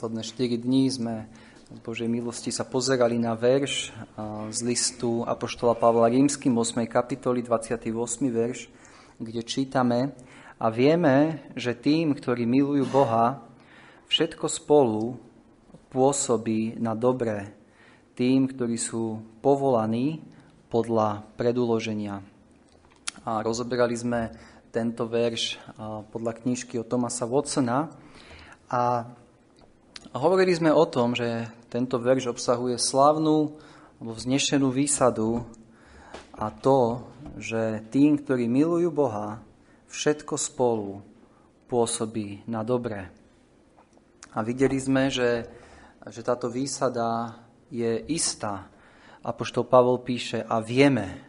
Posledné 4 dní sme z Božej milosti sa pozerali na verš z listu Apoštola Pavla Rímským 8. kapitoli 28. verš, kde čítame a vieme, že tým, ktorí milujú Boha, všetko spolu pôsobí na dobré tým, ktorí sú povolaní podľa predúloženia. A rozoberali sme tento verš podľa knižky od Tomasa Watsona a hovorili sme o tom, že tento verš obsahuje slavnú alebo vznešenú výsadu a to, že tým, ktorí milujú Boha, všetko spolu pôsobí na dobré. A videli sme, že, že táto výsada je istá. Apoštol Pavol píše a vieme,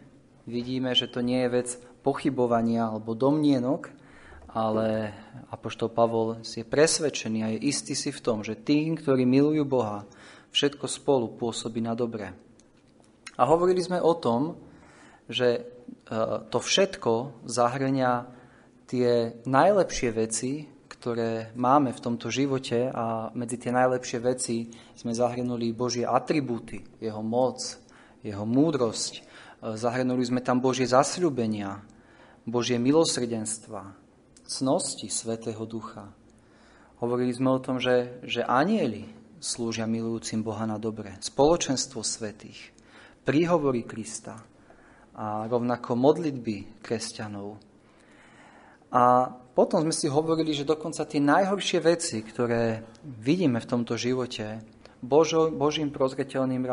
vidíme, že to nie je vec pochybovania alebo domnienok, ale Apoštol Pavol je presvedčený a je istý si v tom, že tým, ktorí milujú Boha, všetko spolu pôsobí na dobre. A hovorili sme o tom, že e, to všetko zahrania tie najlepšie veci, ktoré máme v tomto živote a medzi tie najlepšie veci sme zahrnuli Božie atribúty, jeho moc, jeho múdrosť, e, zahrnuli sme tam Božie zasľúbenia, Božie milosrdenstva, cnosti Svetého Ducha. Hovorili sme o tom, že, že anieli slúžia milujúcim Boha na dobre, spoločenstvo svetých, príhovory Krista a rovnako modlitby kresťanov. A potom sme si hovorili, že dokonca tie najhoršie veci, ktoré vidíme v tomto živote, Božo, Božím prozreteľným e,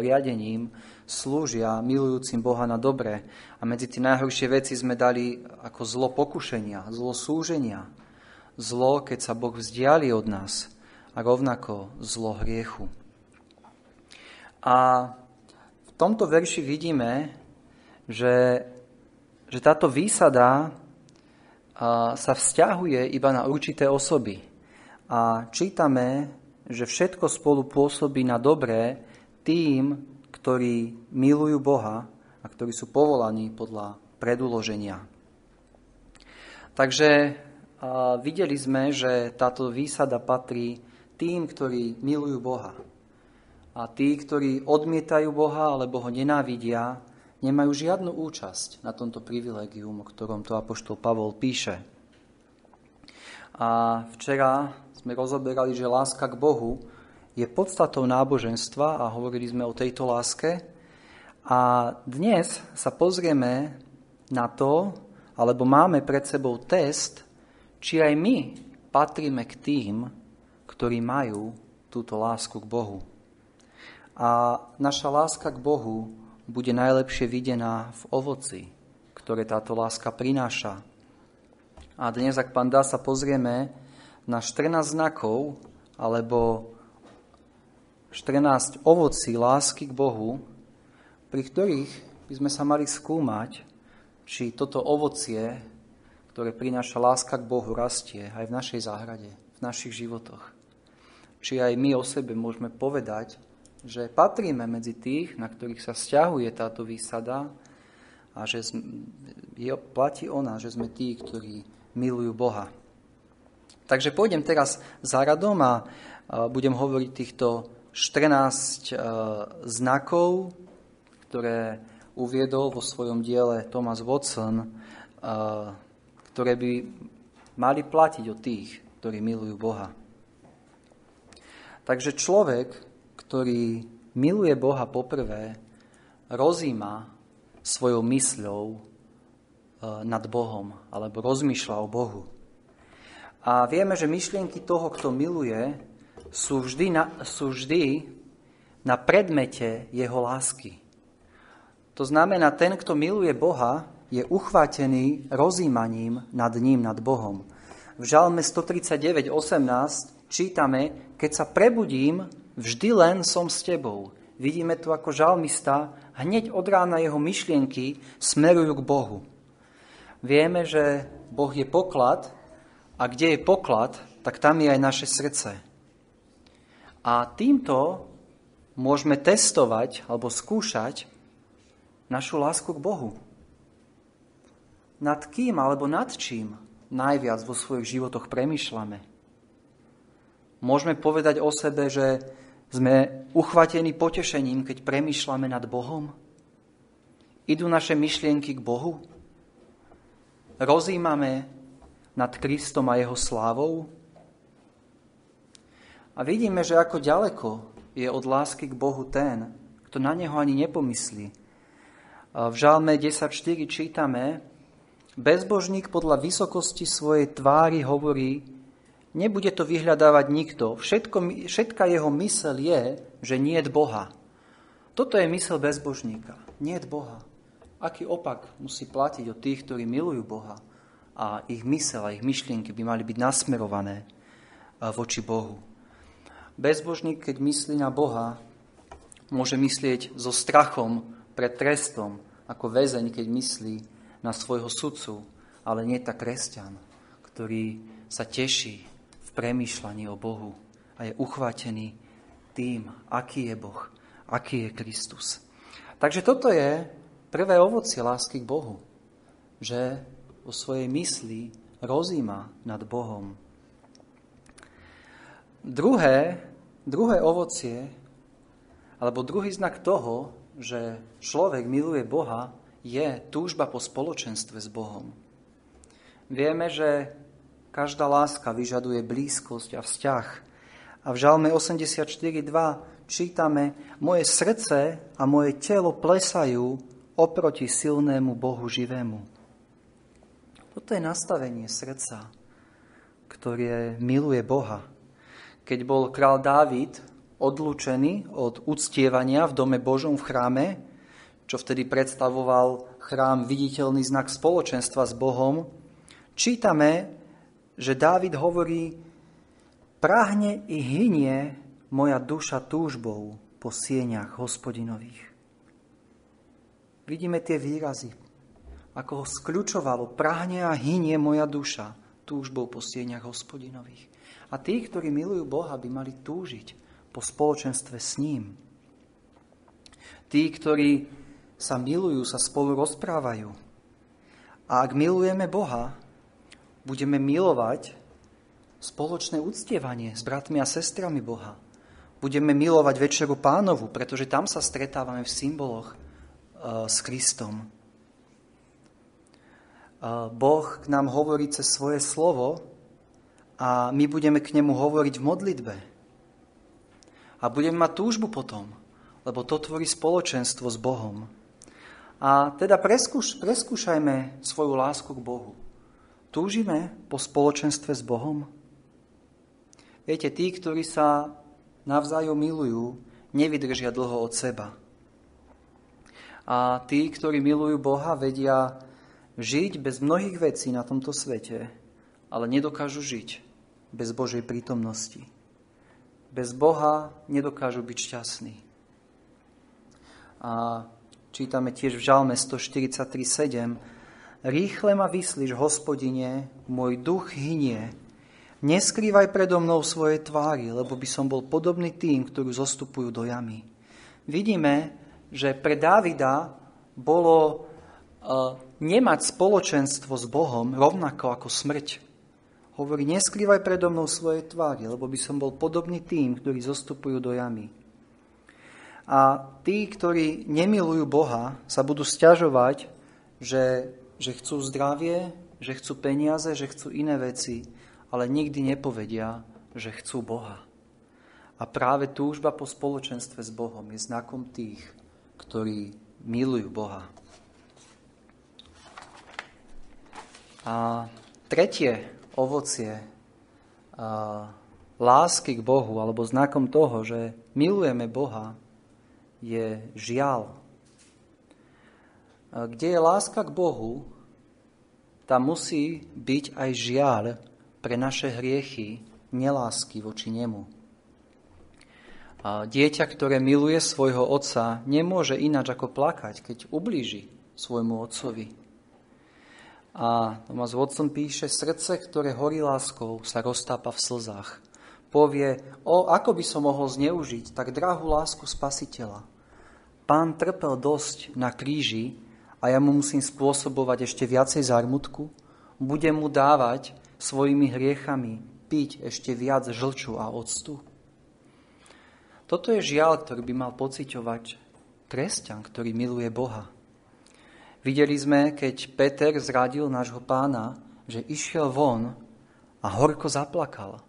riadením slúžia milujúcim Boha na dobre. A medzi tie najhoršie veci sme dali ako zlo pokušenia, zlo súženia, zlo, keď sa Boh vzdiali od nás a rovnako zlo hriechu. A v tomto verši vidíme, že, že táto výsada sa vzťahuje iba na určité osoby. A čítame, že všetko spolu pôsobí na dobré tým, ktorí milujú Boha a ktorí sú povolaní podľa predúloženia. Takže a videli sme, že táto výsada patrí tým, ktorí milujú Boha. A tí, ktorí odmietajú Boha alebo ho nenávidia, nemajú žiadnu účasť na tomto privilegium, o ktorom to apoštol Pavol píše. A včera sme rozoberali, že láska k Bohu je podstatou náboženstva a hovorili sme o tejto láske. A dnes sa pozrieme na to, alebo máme pred sebou test, či aj my patríme k tým, ktorí majú túto lásku k Bohu. A naša láska k Bohu bude najlepšie videná v ovoci, ktoré táto láska prináša. A dnes, ak pán dá, sa pozrieme na 14 znakov alebo 14 ovocí lásky k Bohu, pri ktorých by sme sa mali skúmať, či toto ovocie, ktoré prináša láska k Bohu, rastie aj v našej záhrade, v našich životoch. Či aj my o sebe môžeme povedať, že patríme medzi tých, na ktorých sa vzťahuje táto výsada a že platí ona, že sme tí, ktorí milujú Boha. Takže pôjdem teraz za radom a budem hovoriť týchto 14 e, znakov, ktoré uviedol vo svojom diele Thomas Watson, e, ktoré by mali platiť o tých, ktorí milujú Boha. Takže človek, ktorý miluje Boha poprvé, rozíma svojou mysľou e, nad Bohom, alebo rozmýšľa o Bohu. A vieme, že myšlienky toho, kto miluje, sú vždy na, sú vždy na predmete jeho lásky. To znamená, ten, kto miluje Boha, je uchvátený rozímaním nad ním, nad Bohom. V Žalme 139.18 čítame, keď sa prebudím, vždy len som s tebou. Vidíme tu ako žalmista, hneď od rána jeho myšlienky smerujú k Bohu. Vieme, že Boh je poklad, a kde je poklad, tak tam je aj naše srdce. A týmto môžeme testovať alebo skúšať našu lásku k Bohu. Nad kým alebo nad čím najviac vo svojich životoch premyšľame? Môžeme povedať o sebe, že sme uchvatení potešením, keď premyšľame nad Bohom? Idú naše myšlienky k Bohu? Rozímame nad Kristom a jeho slávou? A vidíme, že ako ďaleko je od lásky k Bohu ten, kto na neho ani nepomyslí. V Žalme 10.4 čítame, bezbožník podľa vysokosti svojej tvári hovorí, nebude to vyhľadávať nikto. Všetko, všetka jeho mysel je, že nie je Boha. Toto je mysel bezbožníka. Nie je Boha. Aký opak musí platiť od tých, ktorí milujú Boha a ich mysel a ich myšlienky by mali byť nasmerované voči Bohu. Bezbožník, keď myslí na Boha, môže myslieť so strachom pred trestom, ako väzeň, keď myslí na svojho sudcu, ale nie tak kresťan, ktorý sa teší v premýšľaní o Bohu a je uchvátený tým, aký je Boh, aký je Kristus. Takže toto je prvé ovocie lásky k Bohu, že vo svojej mysli rozíma nad Bohom Druhé, druhé ovocie, alebo druhý znak toho, že človek miluje Boha, je túžba po spoločenstve s Bohom. Vieme, že každá láska vyžaduje blízkosť a vzťah. A v Žalme 84.2 čítame, moje srdce a moje telo plesajú oproti silnému Bohu živému. Toto je nastavenie srdca, ktoré miluje Boha keď bol král Dávid odlúčený od uctievania v dome Božom v chráme, čo vtedy predstavoval chrám viditeľný znak spoločenstva s Bohom, čítame, že Dávid hovorí, prahne i hynie moja duša túžbou po sieňach hospodinových. Vidíme tie výrazy, ako ho skľučovalo, prahne a hynie moja duša túžbou po sieňach hospodinových. A tí, ktorí milujú Boha, by mali túžiť po spoločenstve s ním. Tí, ktorí sa milujú, sa spolu rozprávajú. A ak milujeme Boha, budeme milovať spoločné uctievanie s bratmi a sestrami Boha. Budeme milovať Večeru pánovu, pretože tam sa stretávame v symboloch uh, s Kristom. Boh k nám hovorí cez svoje slovo a my budeme k nemu hovoriť v modlitbe. A budeme mať túžbu potom, lebo to tvorí spoločenstvo s Bohom. A teda preskúš, preskúšajme svoju lásku k Bohu. Túžime po spoločenstve s Bohom? Viete, tí, ktorí sa navzájom milujú, nevydržia dlho od seba. A tí, ktorí milujú Boha, vedia žiť bez mnohých vecí na tomto svete, ale nedokážu žiť bez Božej prítomnosti. Bez Boha nedokážu byť šťastní. A čítame tiež v Žalme 143.7 Rýchle ma vyslíš, hospodine, môj duch hynie. Neskrývaj predo mnou svoje tvári, lebo by som bol podobný tým, ktorí zostupujú do jamy. Vidíme, že pre Dávida bolo uh, nemať spoločenstvo s Bohom rovnako ako smrť. Hovorí, neskrývaj predo mnou svoje tvári, lebo by som bol podobný tým, ktorí zostupujú do jamy. A tí, ktorí nemilujú Boha, sa budú stiažovať, že, že chcú zdravie, že chcú peniaze, že chcú iné veci, ale nikdy nepovedia, že chcú Boha. A práve túžba po spoločenstve s Bohom je znakom tých, ktorí milujú Boha. A tretie, ovocie a lásky k Bohu, alebo znakom toho, že milujeme Boha, je žial. A kde je láska k Bohu, tam musí byť aj žiaľ pre naše hriechy, nelásky voči Nemu. A dieťa, ktoré miluje svojho otca, nemôže ináč ako plakať, keď ublíži svojmu otcovi. A Tomás Watson píše, srdce, ktoré horí láskou, sa roztápa v slzách. Povie, o, ako by som mohol zneužiť tak drahú lásku spasiteľa. Pán trpel dosť na kríži a ja mu musím spôsobovať ešte viacej zármutku. Budem mu dávať svojimi hriechami piť ešte viac žlču a octu? Toto je žiaľ, ktorý by mal pociťovať kresťan, ktorý miluje Boha. Videli sme, keď Peter zradil nášho pána, že išiel von a horko zaplakal.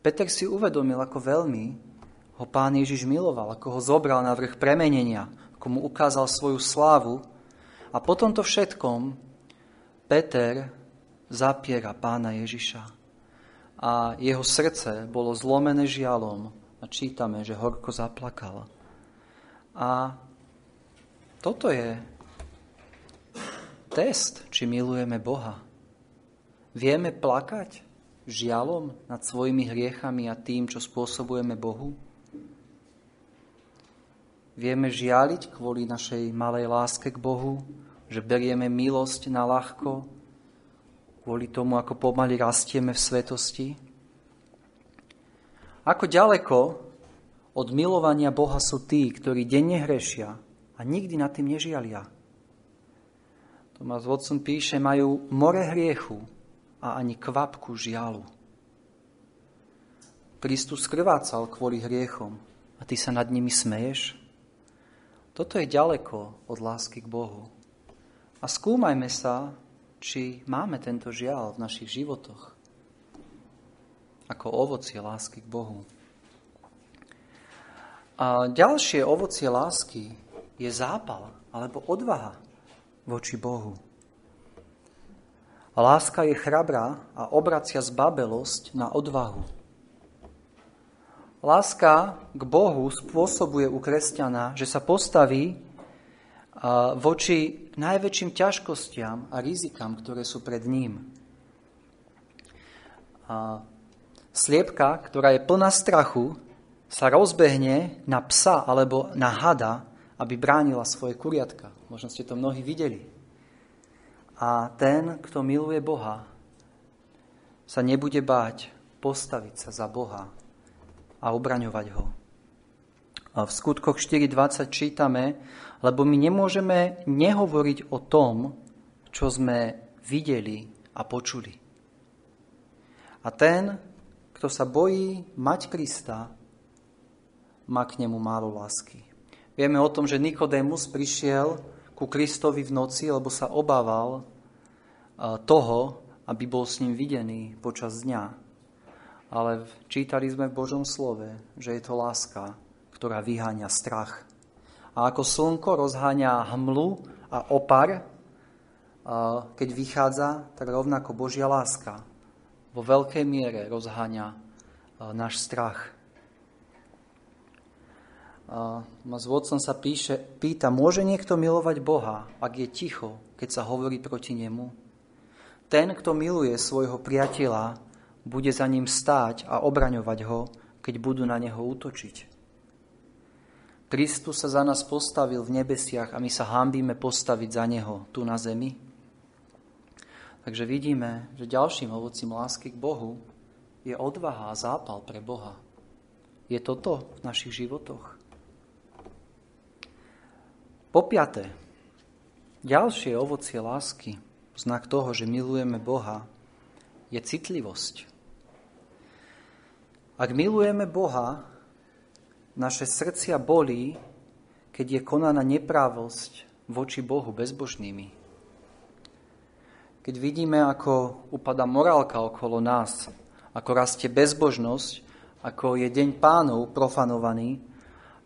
Peter si uvedomil, ako veľmi ho pán Ježiš miloval, ako ho zobral na vrch premenenia, ako mu ukázal svoju slávu. A po tomto všetkom Peter zapiera pána Ježiša. A jeho srdce bolo zlomené žialom a čítame, že horko zaplakal. A toto je test, či milujeme Boha. Vieme plakať žialom nad svojimi hriechami a tým, čo spôsobujeme Bohu? Vieme žialiť kvôli našej malej láske k Bohu, že berieme milosť na ľahko, kvôli tomu, ako pomaly rastieme v svetosti? Ako ďaleko od milovania Boha sú tí, ktorí denne hrešia a nikdy nad tým nežialia? Tomás Watson píše, majú more hriechu a ani kvapku žialu. Kristus krvácal kvôli hriechom a ty sa nad nimi smeješ? Toto je ďaleko od lásky k Bohu. A skúmajme sa, či máme tento žiaľ v našich životoch ako ovocie lásky k Bohu. A ďalšie ovocie lásky je zápal alebo odvaha voči Bohu. Láska je chrabrá a obracia zbabelosť na odvahu. Láska k Bohu spôsobuje u kresťana, že sa postaví voči najväčším ťažkostiam a rizikám, ktoré sú pred ním. A sliepka, ktorá je plná strachu, sa rozbehne na psa alebo na hada, aby bránila svoje kuriatka. Možno ste to mnohí videli. A ten, kto miluje Boha, sa nebude báť postaviť sa za Boha a obraňovať ho. A v skutkoch 4.20 čítame, lebo my nemôžeme nehovoriť o tom, čo sme videli a počuli. A ten, kto sa bojí mať Krista, má k nemu málo lásky. Vieme o tom, že Nikodémus prišiel ku Kristovi v noci, lebo sa obával toho, aby bol s ním videný počas dňa ale čítali sme v Božom slove, že je to láska, ktorá vyháňa strach. A ako slnko rozháňa hmlu a opar, keď vychádza, tak rovnako Božia láska vo veľkej miere rozháňa náš strach. Z vodcom sa píše, pýta, môže niekto milovať Boha, ak je ticho, keď sa hovorí proti nemu? Ten, kto miluje svojho priateľa, bude za ním stáť a obraňovať ho, keď budú na neho útočiť. Kristus sa za nás postavil v nebesiach a my sa hambíme postaviť za neho tu na zemi. Takže vidíme, že ďalším ovocím lásky k Bohu je odvaha a zápal pre Boha. Je toto v našich životoch? Po piaté, ďalšie ovocie lásky, znak toho, že milujeme Boha, je citlivosť. Ak milujeme Boha, naše srdcia bolí, keď je konaná neprávosť voči Bohu bezbožnými. Keď vidíme, ako upada morálka okolo nás, ako rastie bezbožnosť, ako je deň pánov profanovaný,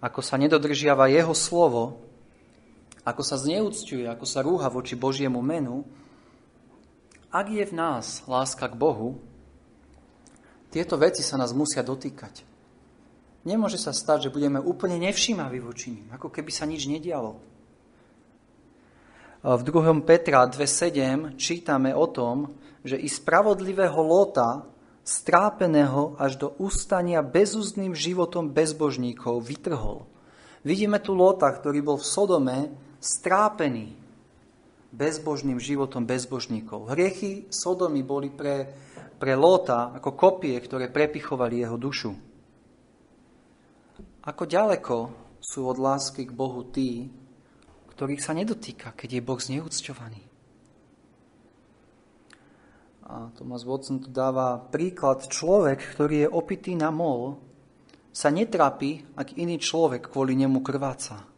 ako sa nedodržiava jeho slovo, ako sa zneúcťuje, ako sa rúha voči Božiemu menu, ak je v nás láska k Bohu, tieto veci sa nás musia dotýkať. Nemôže sa stať, že budeme úplne nevšímaví voči ním, ako keby sa nič nedialo. V 2. Petra 2.7 čítame o tom, že i spravodlivého Lota, strápeného až do ustania bezúzným životom bezbožníkov, vytrhol. Vidíme tu Lota, ktorý bol v Sodome strápený bezbožným životom bezbožníkov. Hriechy Sodomy boli pre pre Lóta ako kopie, ktoré prepichovali jeho dušu. Ako ďaleko sú od lásky k Bohu tí, ktorých sa nedotýka, keď je Boh zneúcťovaný. A Thomas Watson tu dáva príklad. Človek, ktorý je opitý na mol, sa netrápi, ak iný človek kvôli nemu krváca.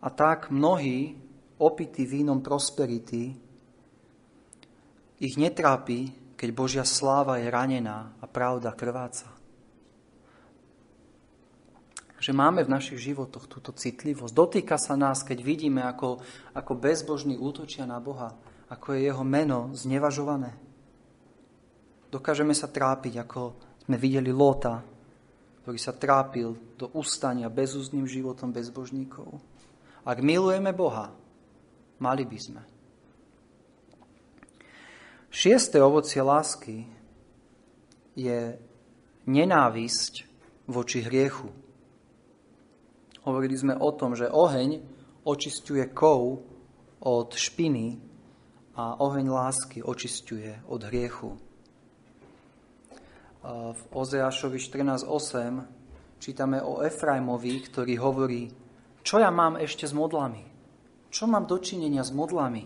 A tak mnohí, opití vínom prosperity, ich netrápi, keď Božia sláva je ranená a pravda krváca. Že máme v našich životoch túto citlivosť. Dotýka sa nás, keď vidíme, ako, ako bezbožní útočia na Boha ako je jeho meno znevažované. Dokážeme sa trápiť, ako sme videli Lóta, ktorý sa trápil do ustania bezúzným životom bezbožníkov. Ak milujeme Boha, mali by sme. Šiesté ovocie lásky je nenávisť voči hriechu. Hovorili sme o tom, že oheň očistuje kov od špiny a oheň lásky očistuje od hriechu. V Ozeášovi 14.8 čítame o Efraimovi, ktorý hovorí, čo ja mám ešte s modlami? Čo mám dočinenia s modlami?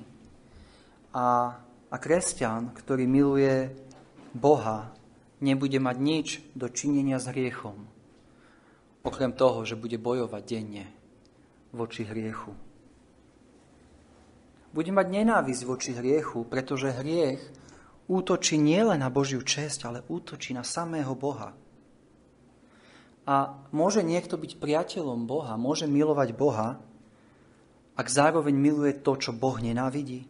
A, a kresťan, ktorý miluje Boha, nebude mať nič dočinenia s hriechom. Okrem toho, že bude bojovať denne voči hriechu bude mať nenávisť voči hriechu, pretože hriech útočí nielen na Božiu česť, ale útočí na samého Boha. A môže niekto byť priateľom Boha, môže milovať Boha, ak zároveň miluje to, čo Boh nenávidí.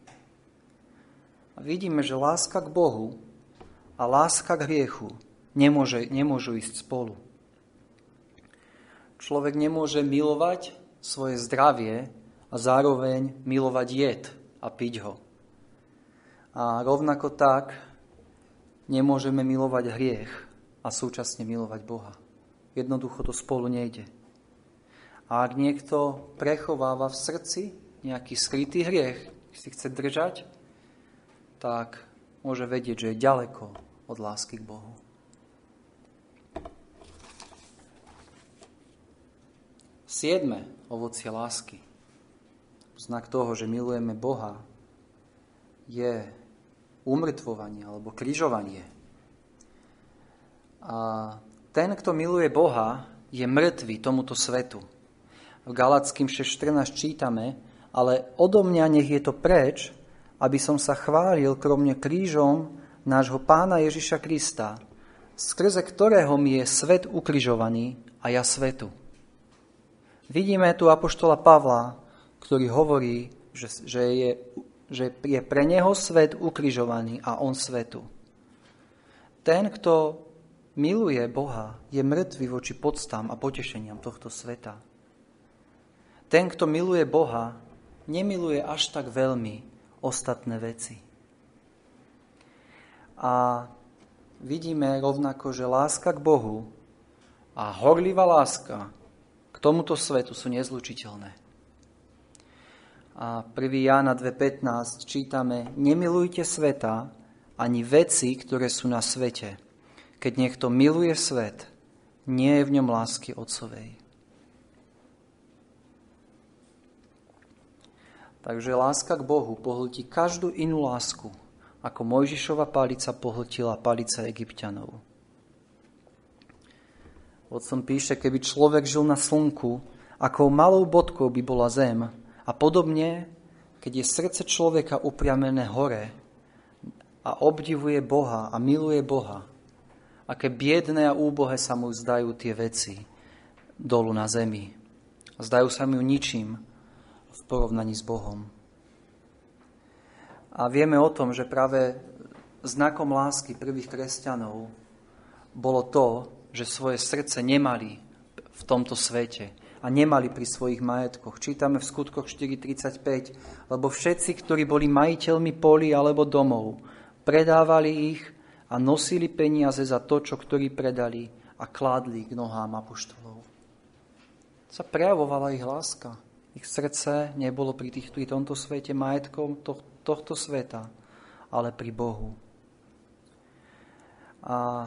A vidíme, že láska k Bohu a láska k hriechu nemôže, nemôžu ísť spolu. Človek nemôže milovať svoje zdravie a zároveň milovať jed a piť ho. A rovnako tak nemôžeme milovať hriech a súčasne milovať Boha. Jednoducho to spolu nejde. A ak niekto prechováva v srdci nejaký skrytý hriech, si chce držať, tak môže vedieť, že je ďaleko od lásky k Bohu. Siedme ovocie lásky znak toho, že milujeme Boha, je umrtvovanie alebo križovanie. A ten, kto miluje Boha, je mŕtvý tomuto svetu. V Galackým 6.14 čítame, ale odo mňa nech je to preč, aby som sa chválil kromne krížom nášho pána Ježiša Krista, skrze ktorého mi je svet ukrižovaný a ja svetu. Vidíme tu apoštola Pavla, ktorý hovorí, že, že, je, že je pre neho svet ukrižovaný a on svetu. Ten, kto miluje Boha, je mŕtvý voči podstám a potešeniam tohto sveta. Ten, kto miluje Boha, nemiluje až tak veľmi ostatné veci. A vidíme rovnako, že láska k Bohu a horlivá láska k tomuto svetu sú nezlučiteľné a 1. Jána 2.15 čítame Nemilujte sveta ani veci, ktoré sú na svete. Keď niekto miluje svet, nie je v ňom lásky Otcovej. Takže láska k Bohu pohltí každú inú lásku, ako Mojžišova palica pohltila palica egyptianov. Otcom píše, keby človek žil na slnku, akou malou bodkou by bola zem, a podobne, keď je srdce človeka upriamené hore a obdivuje Boha a miluje Boha, aké biedné a úbohe sa mu zdajú tie veci dolu na zemi. Zdajú sa mu ničím v porovnaní s Bohom. A vieme o tom, že práve znakom lásky prvých kresťanov bolo to, že svoje srdce nemali v tomto svete, a nemali pri svojich majetkoch. Čítame v skutkoch 4.35, lebo všetci, ktorí boli majiteľmi poli alebo domov, predávali ich a nosili peniaze za to, čo ktorí predali a kládli k nohám apoštolov. Sa prejavovala ich láska. Ich srdce nebolo pri, tých, pri tomto svete majetkom to, tohto sveta, ale pri Bohu. A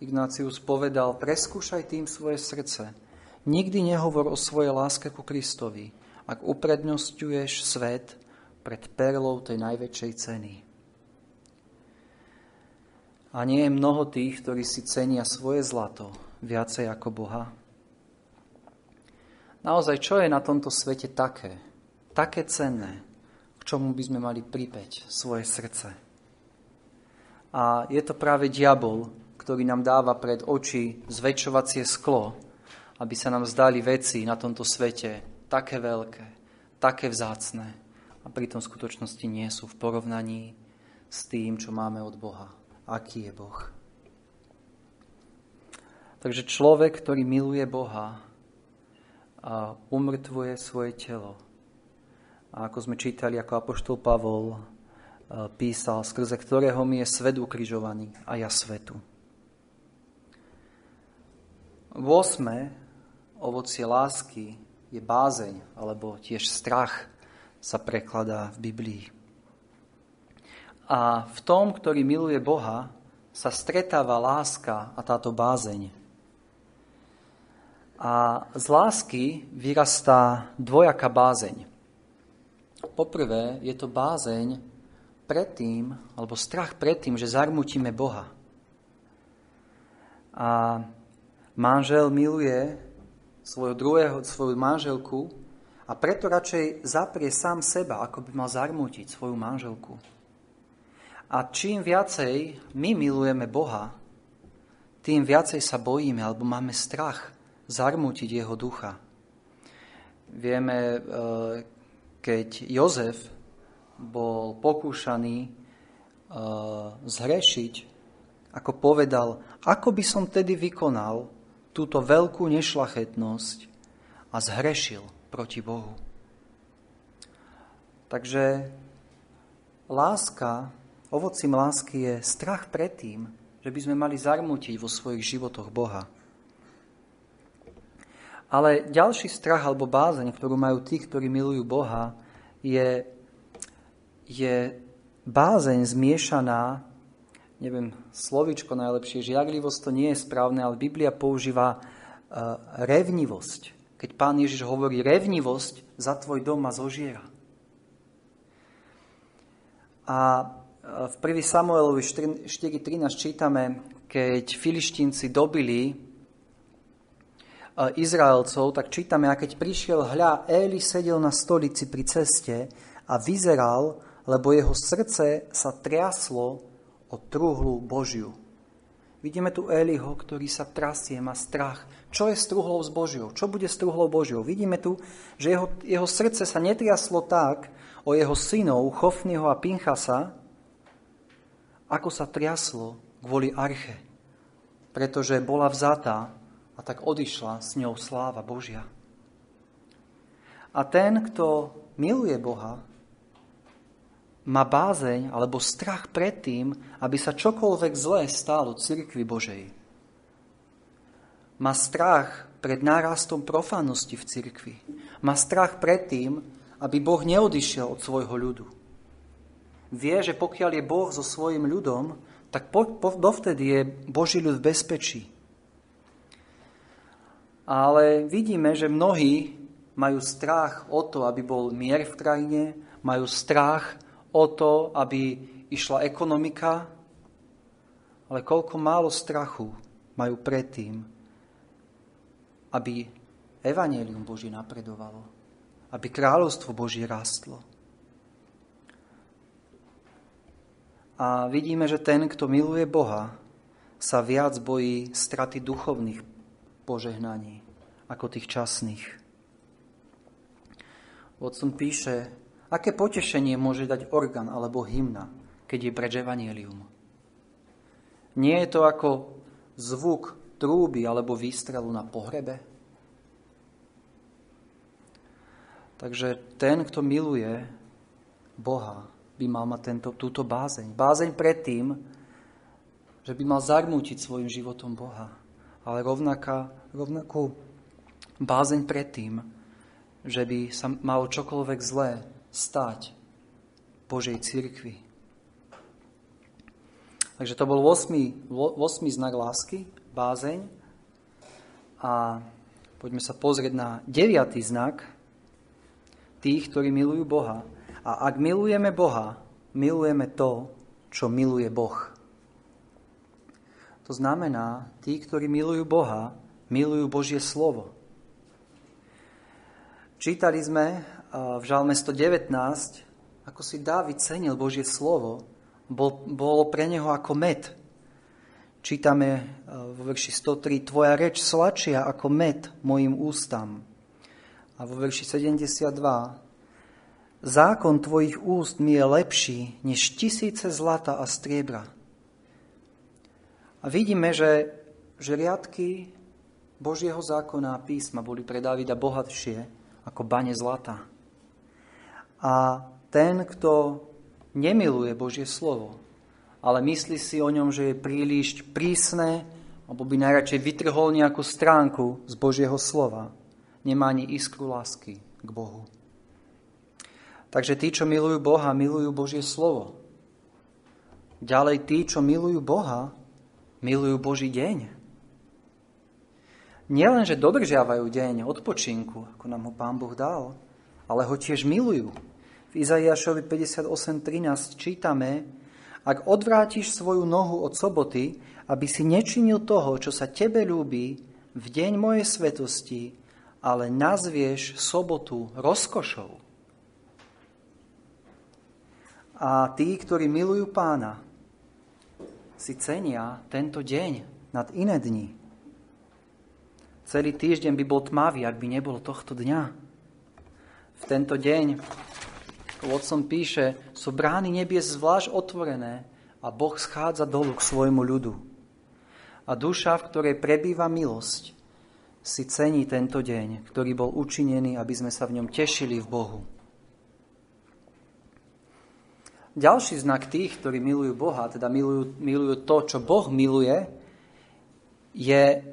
Ignácius povedal, preskúšaj tým svoje srdce, Nikdy nehovor o svojej láske ku Kristovi, ak uprednostňuješ svet pred perlou tej najväčšej ceny. A nie je mnoho tých, ktorí si cenia svoje zlato viacej ako Boha. Naozaj, čo je na tomto svete také, také cenné, k čomu by sme mali pripeť svoje srdce? A je to práve diabol, ktorý nám dáva pred oči zväčšovacie sklo, aby sa nám zdali veci na tomto svete také veľké, také vzácné a pritom v skutočnosti nie sú v porovnaní s tým, čo máme od Boha. Aký je Boh? Takže človek, ktorý miluje Boha, a umrtvuje svoje telo. A ako sme čítali, ako apoštol Pavol e, písal, skrze ktorého mi je svet ukrižovaný a ja svetu. V osme ovocie lásky je bázeň, alebo tiež strach sa prekladá v Biblii. A v tom, ktorý miluje Boha, sa stretáva láska a táto bázeň. A z lásky vyrastá dvojaká bázeň. Poprvé je to bázeň predtým, alebo strach predtým, že zarmutíme Boha. A manžel miluje svojho druhého, svoju manželku a preto radšej zaprie sám seba, ako by mal zarmútiť svoju manželku. A čím viacej my milujeme Boha, tým viacej sa bojíme alebo máme strach zarmútiť jeho ducha. Vieme, e, keď Jozef bol pokúšaný e, zhrešiť, ako povedal, ako by som tedy vykonal túto veľkú nešlachetnosť a zhrešil proti Bohu. Takže láska, ovocím lásky je strach pred tým, že by sme mali zarmutiť vo svojich životoch Boha. Ale ďalší strach alebo bázeň, ktorú majú tí, ktorí milujú Boha, je, je bázeň zmiešaná, neviem, slovičko najlepšie, žiaglivosť to nie je správne, ale Biblia používa uh, revnivosť. Keď pán Ježiš hovorí revnivosť, za tvoj dom ma zožiera. A v 1. Samuelovi 4.13 čítame, keď filištínci dobili Izraelcov, tak čítame, a keď prišiel hľa, Éli sedel na stolici pri ceste a vyzeral, lebo jeho srdce sa triaslo od truhlu Božiu. Vidíme tu Éliho, ktorý sa trasie, má strach. Čo je s truhlou s Božiou? Čo bude s truhlou Božiou? Vidíme tu, že jeho, jeho srdce sa netriaslo tak o jeho synov, Chofnyho a Pinchasa, ako sa triaslo kvôli arche. Pretože bola vzatá a tak odišla s ňou sláva Božia. A ten, kto miluje Boha, má bázeň alebo strach pred tým, aby sa čokoľvek zlé stalo cirkvi Božej. Má strach pred nárastom profannosti v cirkvi. Má strach pred tým, aby Boh neodišiel od svojho ľudu. Vie, že pokiaľ je Boh so svojim ľudom, tak po, po, dovtedy je Boží ľud v bezpečí. Ale vidíme, že mnohí majú strach o to, aby bol mier v krajine, majú strach o to, aby išla ekonomika, ale koľko málo strachu majú predtým, aby Evangelium Boží napredovalo, aby kráľovstvo Boží rastlo. A vidíme, že ten, kto miluje Boha, sa viac bojí straty duchovných požehnaní ako tých časných. Watson píše, aké potešenie môže dať orgán alebo hymna, keď je preč. Nie je to ako zvuk trúby alebo výstrelu na pohrebe? Takže ten, kto miluje Boha, by mal mať tento, túto bázeň. Bázeň pred tým, že by mal zarmútiť svojim životom Boha. Ale rovnaká, rovnakú bázeň pred tým, že by sa malo čokoľvek zlé stať Božej církvi. Takže to bol 8, 8 znak lásky, bázeň. A poďme sa pozrieť na 9. znak tých, ktorí milujú Boha. A ak milujeme Boha, milujeme to, čo miluje Boh. To znamená, tí, ktorí milujú Boha, milujú Božie slovo. Čítali sme v Žalme 119, ako si Dávid cenil Božie slovo, bol, bolo pre neho ako med. Čítame vo verši 103, Tvoja reč slačia ako med mojim ústam. A vo verši 72, Zákon tvojich úst mi je lepší než tisíce zlata a striebra. A vidíme, že, že riadky Božieho zákona a písma boli pre Davida bohatšie ako bane zlata. A ten, kto nemiluje Božie slovo, ale myslí si o ňom, že je príliš prísne, alebo by najradšej vytrhol nejakú stránku z Božieho slova, nemá ani iskru lásky k Bohu. Takže tí, čo milujú Boha, milujú Božie slovo. Ďalej tí, čo milujú Boha, milujú Boží deň. Nielen, že dodržiavajú deň odpočinku, ako nám ho Pán Boh dal, ale ho tiež milujú. V Izaiášovi 58.13 čítame, ak odvrátiš svoju nohu od soboty, aby si nečinil toho, čo sa tebe ľúbi, v deň mojej svetosti, ale nazvieš sobotu rozkošou, a tí, ktorí milujú pána, si cenia tento deň nad iné dni. Celý týždeň by bol tmavý, ak by nebolo tohto dňa. V tento deň, otcom píše, sú brány nebies zvlášť otvorené a Boh schádza dolu k svojmu ľudu. A duša, v ktorej prebýva milosť, si cení tento deň, ktorý bol učinený, aby sme sa v ňom tešili v Bohu. Ďalší znak tých, ktorí milujú Boha, teda milujú, milujú to, čo Boh miluje, je,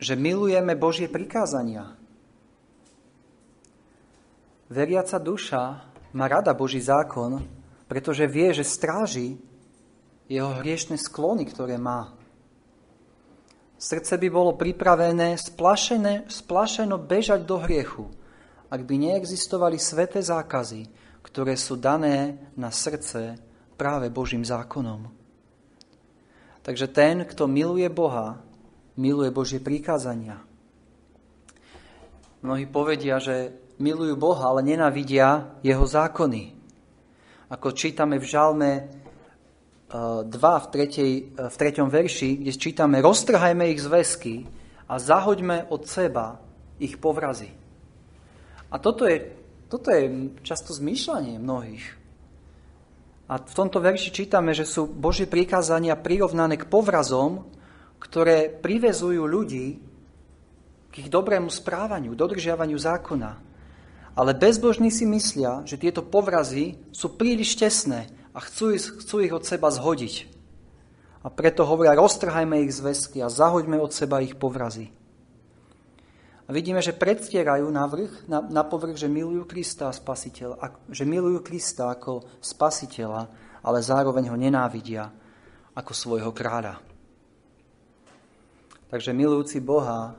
že milujeme Božie prikázania. Veriaca duša má rada Boží zákon, pretože vie, že stráži jeho hriešne sklony, ktoré má. Srdce by bolo pripravené splašené, splašeno bežať do hriechu, ak by neexistovali sveté zákazy, ktoré sú dané na srdce práve Božím zákonom. Takže ten, kto miluje Boha, miluje Božie prikázania. Mnohí povedia, že milujú Boha, ale nenávidia jeho zákony. Ako čítame v Žalme 2 eh, v, tretej, eh, v treťom verši, kde čítame roztrhajme ich zväzky a zahoďme od seba ich povrazy. A toto je toto je často zmýšľanie mnohých. A v tomto verši čítame, že sú Božie prikázania prirovnané k povrazom, ktoré privezujú ľudí k ich dobrému správaniu, dodržiavaniu zákona. Ale bezbožní si myslia, že tieto povrazy sú príliš tesné a chcú, chcú ich od seba zhodiť. A preto hovoria, roztrhajme ich zväzky a zahoďme od seba ich povrazy. A vidíme, že predstierajú na, vrch, na, na povrch, že milujú Krista a spasiteľa, že milujú Krista ako spasiteľa, ale zároveň ho nenávidia ako svojho kráľa. Takže milujúci Boha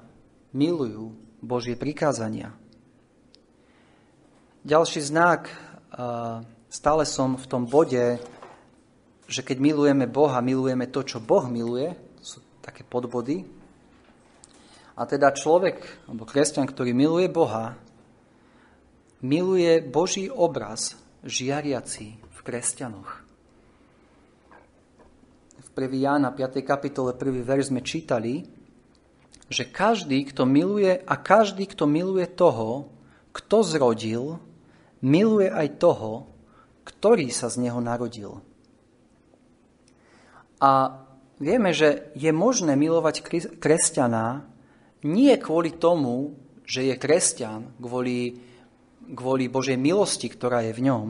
milujú Božie prikázania. Ďalší znak, stále som v tom bode, že keď milujeme Boha, milujeme to, čo Boh miluje, sú také podbody, a teda človek, alebo kresťan, ktorý miluje Boha, miluje Boží obraz žiariaci v kresťanoch. V 1. Jána 5. kapitole 1. verš sme čítali, že každý, kto miluje a každý, kto miluje toho, kto zrodil, miluje aj toho, ktorý sa z neho narodil. A vieme, že je možné milovať kresťana nie kvôli tomu, že je kresťan, kvôli, kvôli Božej milosti, ktorá je v ňom,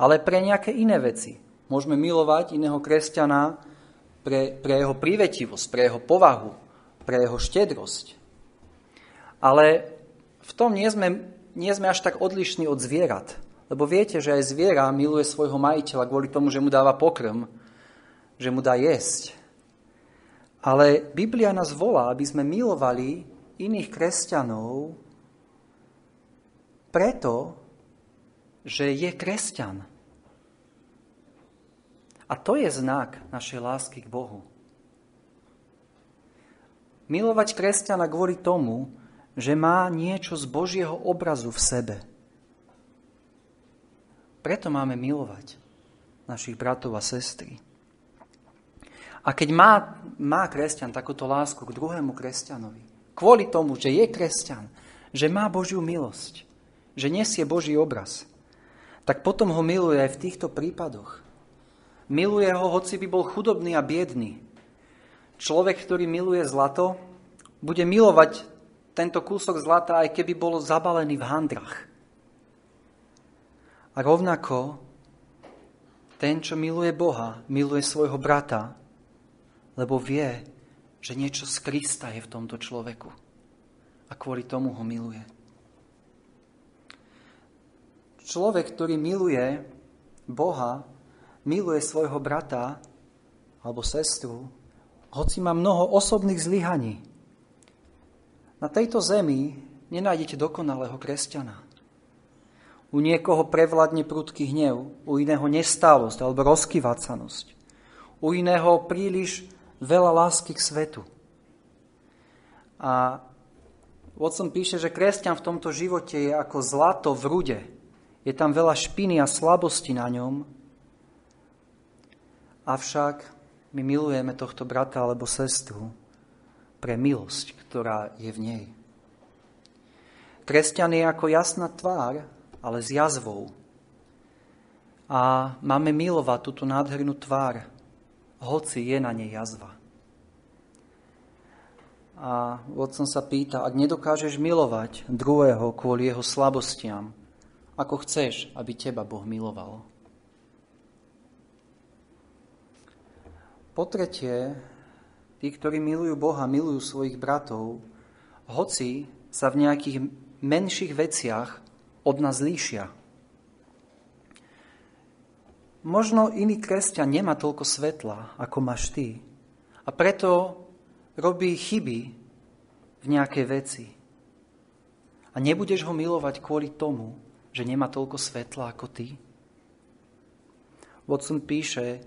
ale pre nejaké iné veci. Môžeme milovať iného kresťana pre, pre jeho privetivosť, pre jeho povahu, pre jeho štedrosť. Ale v tom nie sme, nie sme až tak odlišní od zvierat. Lebo viete, že aj zviera miluje svojho majiteľa kvôli tomu, že mu dáva pokrm, že mu dá jesť. Ale Biblia nás volá, aby sme milovali iných kresťanov preto, že je kresťan. A to je znak našej lásky k Bohu. Milovať kresťana kvôli tomu, že má niečo z Božieho obrazu v sebe. Preto máme milovať našich bratov a sestry. A keď má, má kresťan takúto lásku k druhému kresťanovi, kvôli tomu, že je kresťan, že má Božiu milosť, že nesie Boží obraz, tak potom ho miluje aj v týchto prípadoch. Miluje ho, hoci by bol chudobný a biedný. Človek, ktorý miluje zlato, bude milovať tento kúsok zlata, aj keby bol zabalený v handrach. A rovnako ten, čo miluje Boha, miluje svojho brata, lebo vie, že niečo z Krista je v tomto človeku. A kvôli tomu ho miluje. Človek, ktorý miluje Boha, miluje svojho brata alebo sestru, hoci má mnoho osobných zlyhaní. Na tejto zemi nenájdete dokonalého kresťana. U niekoho prevladne prudký hnev, u iného nestálosť alebo rozkyvacanosť. U iného príliš veľa lásky k svetu. A Watson píše, že kresťan v tomto živote je ako zlato v rude. Je tam veľa špiny a slabosti na ňom. Avšak my milujeme tohto brata alebo sestru pre milosť, ktorá je v nej. Kresťan je ako jasná tvár, ale s jazvou. A máme milovať túto nádhernú tvár, hoci je na nej jazva. A Watson sa pýta, ak nedokážeš milovať druhého kvôli jeho slabostiam, ako chceš, aby teba Boh miloval? Po tretie, tí, ktorí milujú Boha, milujú svojich bratov, hoci sa v nejakých menších veciach od nás líšia. Možno iný kresťan nemá toľko svetla, ako máš ty. A preto robí chyby v nejakej veci. A nebudeš ho milovať kvôli tomu, že nemá toľko svetla ako ty? Watson píše,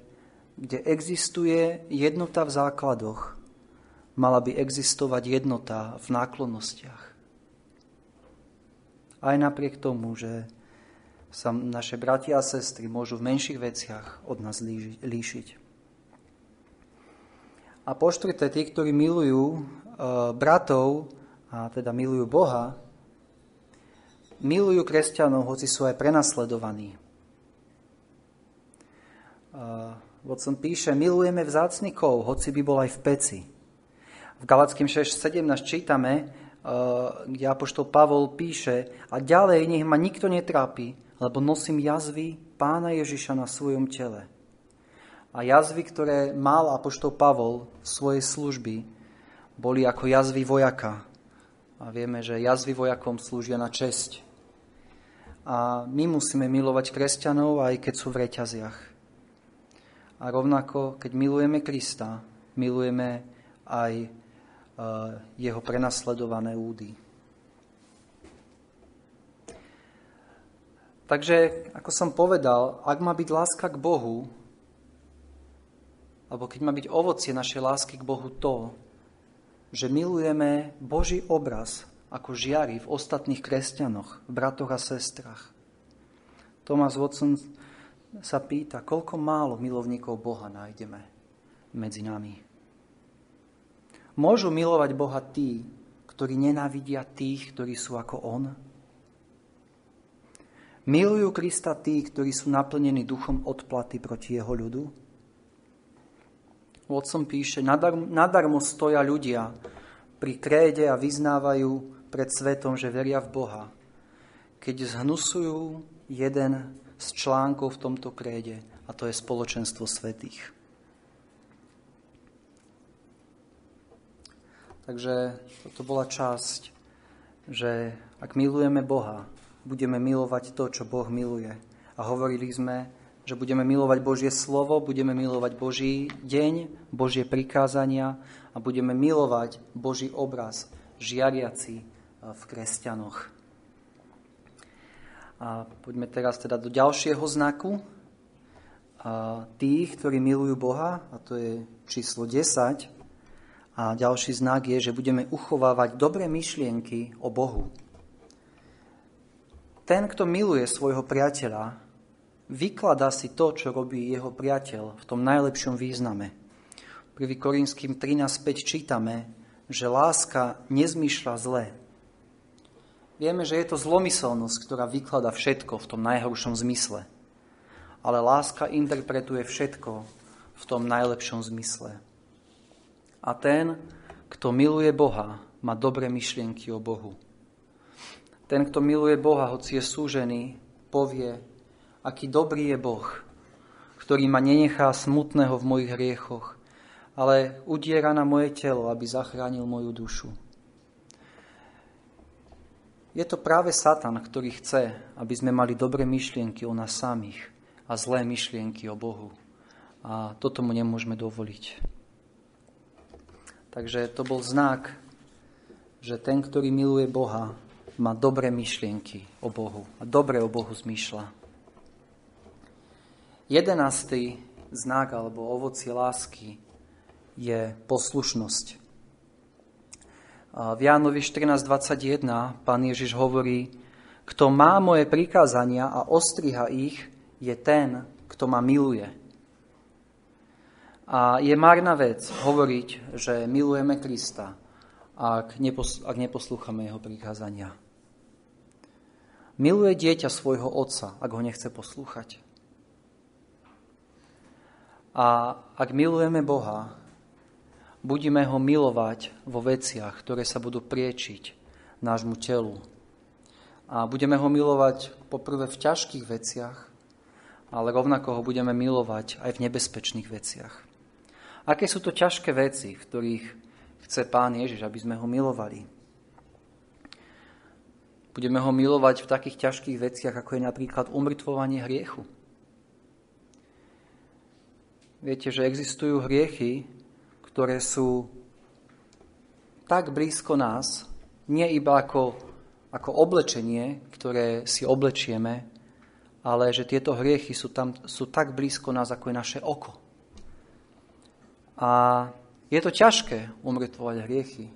kde existuje jednota v základoch, mala by existovať jednota v náklonnostiach aj napriek tomu, že sa naše bratia a sestry môžu v menších veciach od nás líšiť. A po štvrté, tí, ktorí milujú e, bratov, a teda milujú Boha, milujú kresťanov, hoci sú aj prenasledovaní. E, som píše, milujeme vzácnikov, hoci by bol aj v peci. V Galackým 6.17 čítame, Eh, kde Apoštol Pavol píše a ďalej nech ma nikto netrápi, lebo nosím jazvy pána Ježiša na svojom tele. A jazvy, ktoré mal Apoštol Pavol v svojej služby, boli ako jazvy vojaka. A vieme, že jazvy vojakom slúžia na česť. A my musíme milovať kresťanov, aj keď sú v reťaziach. A rovnako, keď milujeme Krista, milujeme aj jeho prenasledované údy. Takže, ako som povedal, ak má byť láska k Bohu, alebo keď má byť ovocie našej lásky k Bohu to, že milujeme Boží obraz ako žiari v ostatných kresťanoch, v bratoch a sestrach. Thomas Watson sa pýta, koľko málo milovníkov Boha nájdeme medzi nami. Môžu milovať Boha tí, ktorí nenávidia tých, ktorí sú ako On? Milujú Krista tí, ktorí sú naplnení duchom odplaty proti jeho ľudu? Vodcom píše, nadar, nadarmo stoja ľudia pri kréde a vyznávajú pred svetom, že veria v Boha, keď zhnusujú jeden z článkov v tomto kréde, a to je spoločenstvo svetých. Takže toto bola časť, že ak milujeme Boha, budeme milovať to, čo Boh miluje. A hovorili sme, že budeme milovať Božie slovo, budeme milovať Boží deň, Božie prikázania a budeme milovať Boží obraz, žiariaci e, v kresťanoch. A poďme teraz teda do ďalšieho znaku. A tých, ktorí milujú Boha, a to je číslo 10, a ďalší znak je, že budeme uchovávať dobré myšlienky o Bohu. Ten, kto miluje svojho priateľa, vykladá si to, čo robí jeho priateľ v tom najlepšom význame. 1. Korinským 13.5 čítame, že láska nezmýšľa zle. Vieme, že je to zlomyselnosť, ktorá vyklada všetko v tom najhoršom zmysle. Ale láska interpretuje všetko v tom najlepšom zmysle. A ten, kto miluje Boha, má dobré myšlienky o Bohu. Ten, kto miluje Boha, hoci je súžený, povie, aký dobrý je Boh, ktorý ma nenechá smutného v mojich hriechoch, ale udiera na moje telo, aby zachránil moju dušu. Je to práve Satan, ktorý chce, aby sme mali dobré myšlienky o nás samých a zlé myšlienky o Bohu. A toto mu nemôžeme dovoliť. Takže to bol znak, že ten, ktorý miluje Boha, má dobré myšlienky o Bohu a dobre o Bohu zmýšľa. Jedenastý znak alebo ovocie lásky je poslušnosť. V Jánovi 14.21 pán Ježiš hovorí, kto má moje prikázania a ostriha ich, je ten, kto ma miluje. A je marná vec hovoriť, že milujeme Krista, ak, nepos- ak neposlúchame jeho prikázania. Miluje dieťa svojho otca, ak ho nechce poslúchať. A ak milujeme Boha, budeme ho milovať vo veciach, ktoré sa budú priečiť nášmu telu. A budeme ho milovať poprvé v ťažkých veciach, ale rovnako ho budeme milovať aj v nebezpečných veciach. Aké sú to ťažké veci, v ktorých chce Pán Ježiš, aby sme ho milovali? Budeme ho milovať v takých ťažkých veciach, ako je napríklad umrtvovanie hriechu. Viete, že existujú hriechy, ktoré sú tak blízko nás, nie iba ako, ako oblečenie, ktoré si oblečieme, ale že tieto hriechy sú, tam, sú tak blízko nás, ako je naše oko. A je to ťažké umrtvovať hriechy,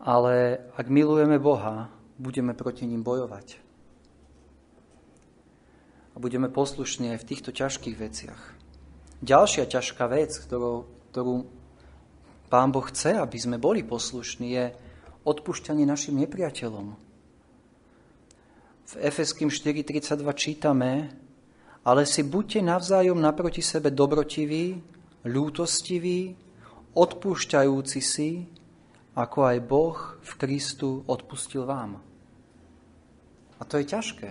ale ak milujeme Boha, budeme proti ním bojovať. A budeme poslušní aj v týchto ťažkých veciach. Ďalšia ťažká vec, ktorou ktorú Pán Boh chce, aby sme boli poslušní, je odpúšťanie našim nepriateľom. V Efeským 4.32 čítame, ale si buďte navzájom naproti sebe dobrotiví, ľútostiví, odpúšťajúci si, ako aj Boh v Kristu odpustil vám. A to je ťažké.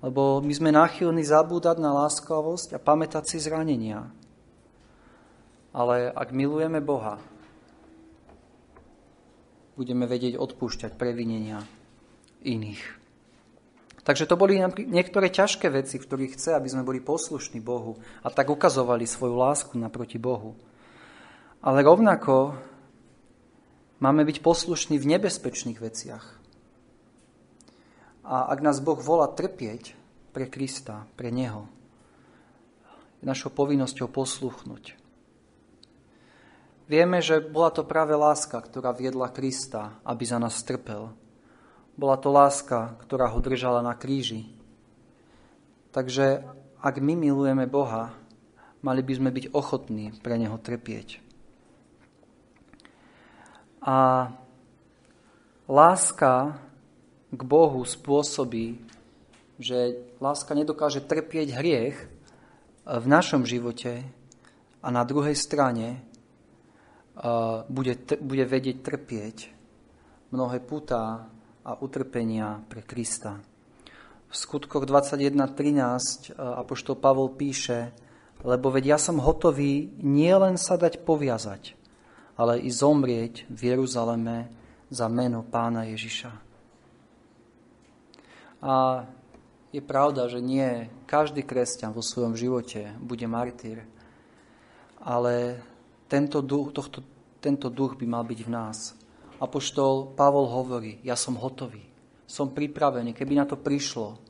Lebo my sme náchylní zabúdať na láskavosť a pamätať si zranenia. Ale ak milujeme Boha, budeme vedieť odpúšťať previnenia iných. Takže to boli niektoré ťažké veci, v ktorých chce, aby sme boli poslušní Bohu a tak ukazovali svoju lásku naproti Bohu. Ale rovnako máme byť poslušní v nebezpečných veciach. A ak nás Boh volá trpieť pre Krista, pre Neho, je našou povinnosťou posluchnúť. Vieme, že bola to práve láska, ktorá viedla Krista, aby za nás trpel. Bola to láska, ktorá ho držala na kríži. Takže ak my milujeme Boha, mali by sme byť ochotní pre Neho trpieť. A láska k Bohu spôsobí, že láska nedokáže trpieť hriech v našom živote a na druhej strane bude, bude vedieť trpieť mnohé putá a utrpenia pre Krista. V skutkoch 21.13 apoštol Pavol píše, lebo veď ja som hotový nielen sa dať poviazať, ale i zomrieť v Jeruzaleme za meno pána Ježiša. A je pravda, že nie každý kresťan vo svojom živote bude martýr, ale tento duch, tohto, tento duch by mal byť v nás. Apoštol Pavol hovorí, ja som hotový, som pripravený, keby na to prišlo.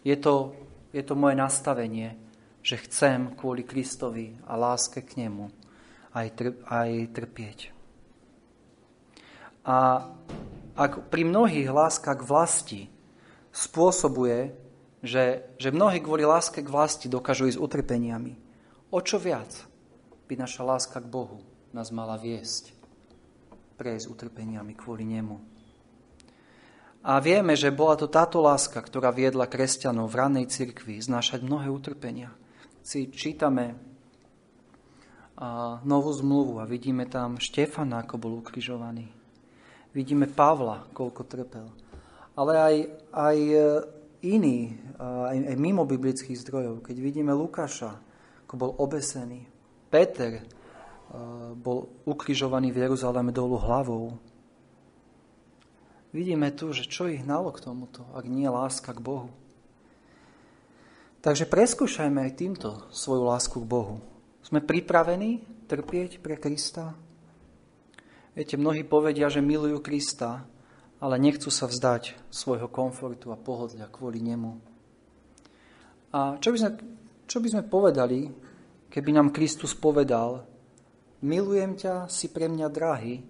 Je to, je to moje nastavenie, že chcem kvôli Kristovi a láske k nemu aj, tr- aj trpieť. A ak pri mnohých láska k vlasti spôsobuje, že, že mnohí kvôli láske k vlasti dokážu ísť utrpeniami, o čo viac by naša láska k Bohu nás mala viesť prejsť utrpeniami kvôli nemu. A vieme, že bola to táto láska, ktorá viedla kresťanov v rannej cirkvi znášať mnohé utrpenia. Si čítame novú zmluvu a vidíme tam Štefana, ako bol ukrižovaný. Vidíme Pavla, koľko trpel. Ale aj, aj e, iní, aj, aj mimo biblických zdrojov, keď vidíme Lukáša, ako bol obesený. Peter bol ukrižovaný v Jeruzaleme dolu hlavou. Vidíme tu, že čo ich hnalo k tomuto, ak nie láska k Bohu. Takže preskúšajme aj týmto svoju lásku k Bohu. Sme pripravení trpieť pre Krista? Viete, mnohí povedia, že milujú Krista, ale nechcú sa vzdať svojho komfortu a pohodlia kvôli nemu. A čo by sme, čo by sme povedali, keby nám Kristus povedal, milujem ťa, si pre mňa drahý,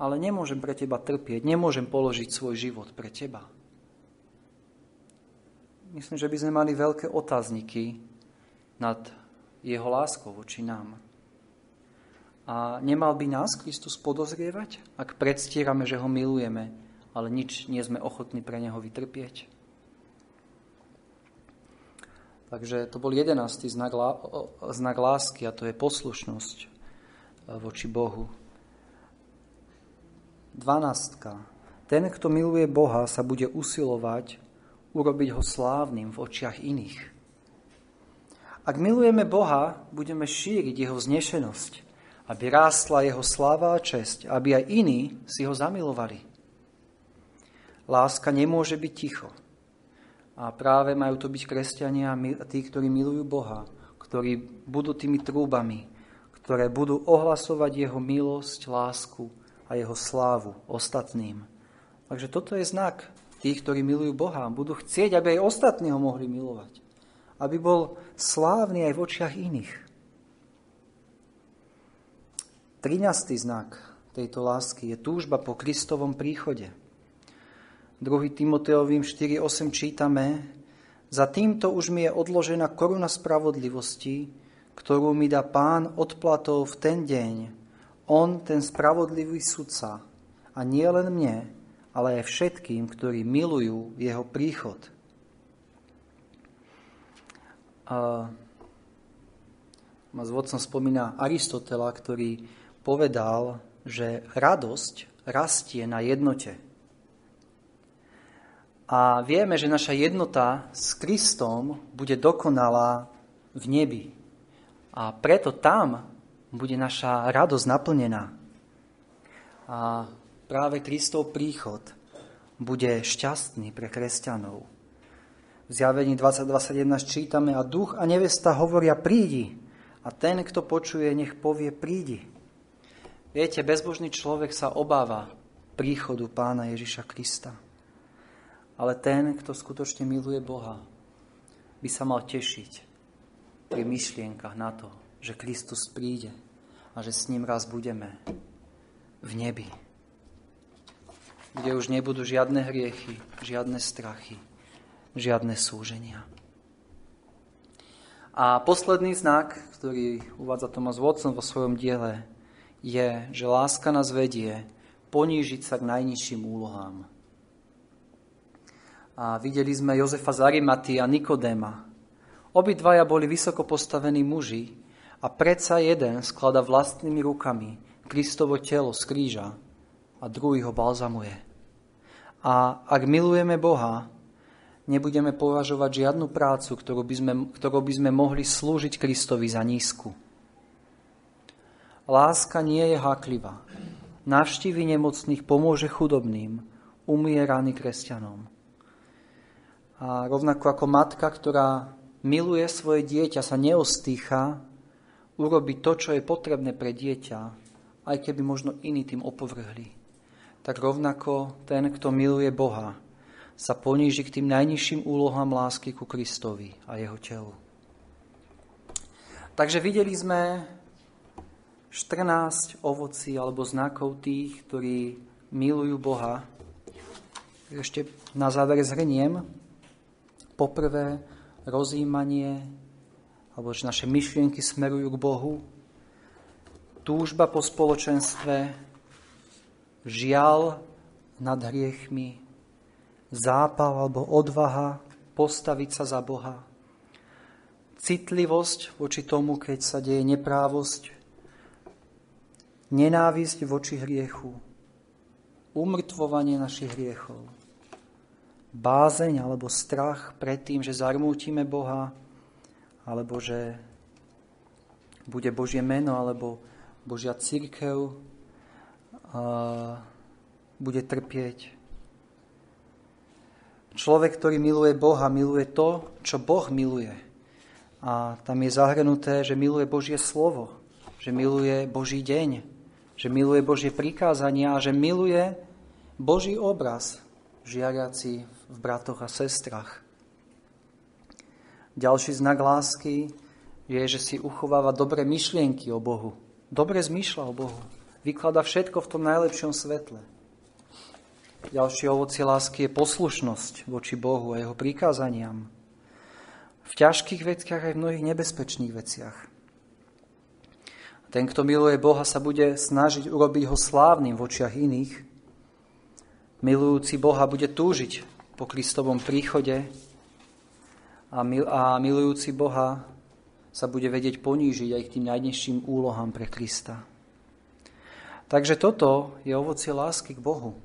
ale nemôžem pre teba trpieť, nemôžem položiť svoj život pre teba. Myslím, že by sme mali veľké otázniky nad jeho láskou voči nám. A nemal by nás Kristus podozrievať, ak predstierame, že ho milujeme, ale nič nie sme ochotní pre neho vytrpieť? Takže to bol jedenastý znak, znak lásky a to je poslušnosť voči Bohu. 12. Ten, kto miluje Boha, sa bude usilovať urobiť ho slávnym v očiach iných. Ak milujeme Boha, budeme šíriť jeho znešenosť, aby rástla jeho sláva a česť, aby aj iní si ho zamilovali. Láska nemôže byť ticho. A práve majú to byť kresťania, tí, ktorí milujú Boha, ktorí budú tými trúbami, ktoré budú ohlasovať jeho milosť, lásku a jeho slávu ostatným. Takže toto je znak tých, ktorí milujú Boha. Budú chcieť, aby aj ostatní ho mohli milovať. Aby bol slávny aj v očiach iných. 13. znak tejto lásky je túžba po Kristovom príchode. 2. Timoteovým 4.8 čítame, za týmto už mi je odložená koruna spravodlivosti, ktorú mi dá pán odplatov v ten deň, on, ten spravodlivý sudca, a nie len mne, ale aj všetkým, ktorí milujú jeho príchod. A ma s vodcom spomína Aristotela, ktorý povedal, že radosť rastie na jednote. A vieme, že naša jednota s Kristom bude dokonalá v nebi. A preto tam bude naša radosť naplnená. A práve Kristov príchod bude šťastný pre kresťanov. V zjavení 2021 čítame a duch a nevesta hovoria prídi a ten, kto počuje, nech povie prídi. Viete, bezbožný človek sa obáva príchodu pána Ježiša Krista. Ale ten, kto skutočne miluje Boha, by sa mal tešiť pri myšlienkach na to, že Kristus príde a že s ním raz budeme v nebi, kde už nebudú žiadne hriechy, žiadne strachy, žiadne súženia. A posledný znak, ktorý uvádza Thomas Watson vo svojom diele, je, že láska nás vedie ponížiť sa k najnižším úlohám. A videli sme Jozefa Zarimaty a Nikodéma. Obidvaja boli vysoko postavení muži, a predsa jeden sklada vlastnými rukami Kristovo telo z kríža a druhý ho balzamuje. A ak milujeme Boha, nebudeme považovať žiadnu prácu, ktorú by sme, ktorú by sme mohli slúžiť Kristovi za nízku. Láska nie je háklivá. Navštívi nemocných pomôže chudobným, umie kresťanom. A rovnako ako matka, ktorá miluje svoje dieťa, sa neostýcha, urobiť to, čo je potrebné pre dieťa, aj keby možno iní tým opovrhli. Tak rovnako ten, kto miluje Boha, sa poníži k tým najnižším úlohám lásky ku Kristovi a jeho telu. Takže videli sme 14 ovocí alebo znakov tých, ktorí milujú Boha. Ešte na záver zhrniem. Poprvé, rozímanie, alebo že naše myšlienky smerujú k Bohu. Túžba po spoločenstve, žial nad hriechmi, zápal alebo odvaha postaviť sa za Boha. Citlivosť voči tomu, keď sa deje neprávosť, nenávisť voči hriechu, umrtvovanie našich hriechov, bázeň alebo strach pred tým, že zarmútime Boha, alebo že bude Božie meno, alebo Božia církev bude trpieť. Človek, ktorý miluje Boha, miluje to, čo Boh miluje. A tam je zahrnuté, že miluje Božie slovo, že miluje Boží deň, že miluje Božie prikázania a že miluje Boží obraz žiariaci v bratoch a sestrach. Ďalší znak lásky je, že si uchováva dobré myšlienky o Bohu. Dobre zmýšľa o Bohu. Vyklada všetko v tom najlepšom svetle. Ďalšie ovocie lásky je poslušnosť voči Bohu a jeho prikázaniam. V ťažkých veciach aj v mnohých nebezpečných veciach. Ten, kto miluje Boha, sa bude snažiť urobiť ho slávnym v očiach iných. Milujúci Boha bude túžiť po Kristovom príchode a, mil, a milujúci Boha sa bude vedieť ponížiť aj k tým najnižším úlohám pre Krista. Takže toto je ovocie lásky k Bohu.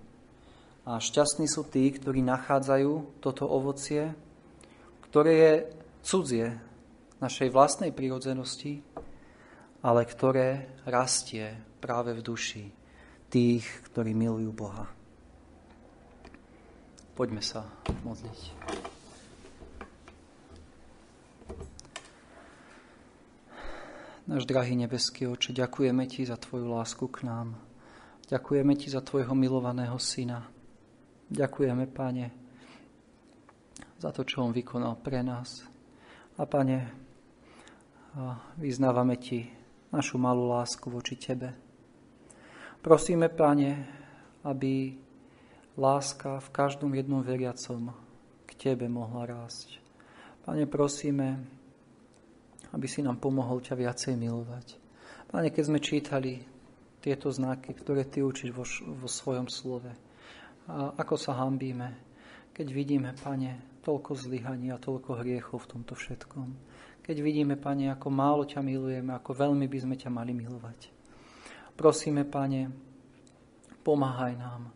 A šťastní sú tí, ktorí nachádzajú toto ovocie, ktoré je cudzie našej vlastnej prírodzenosti, ale ktoré rastie práve v duši tých, ktorí milujú Boha. Poďme sa modliť. Náš drahý nebeský oče, ďakujeme Ti za Tvoju lásku k nám. Ďakujeme Ti za Tvojho milovaného Syna. Ďakujeme, Pane, za to, čo On vykonal pre nás. A Pane, vyznávame Ti našu malú lásku voči Tebe. Prosíme, Pane, aby láska v každom jednom veriacom k Tebe mohla rásť. Pane, prosíme, aby si nám pomohol ťa viacej milovať. Pane, keď sme čítali tieto znaky, ktoré Ty učíš vo, vo svojom slove, a ako sa hambíme, keď vidíme, Pane, toľko zlyhaní a toľko hriechov v tomto všetkom keď vidíme, Pane, ako málo ťa milujeme, ako veľmi by sme ťa mali milovať. Prosíme, Pane, pomáhaj nám.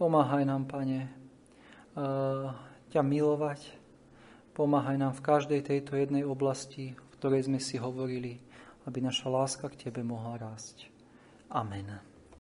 Pomáhaj nám, Pane, eh, ťa milovať. Pomáhaj nám v každej tejto jednej oblasti, v ktorej sme si hovorili, aby naša láska k Tebe mohla rásť. Amen.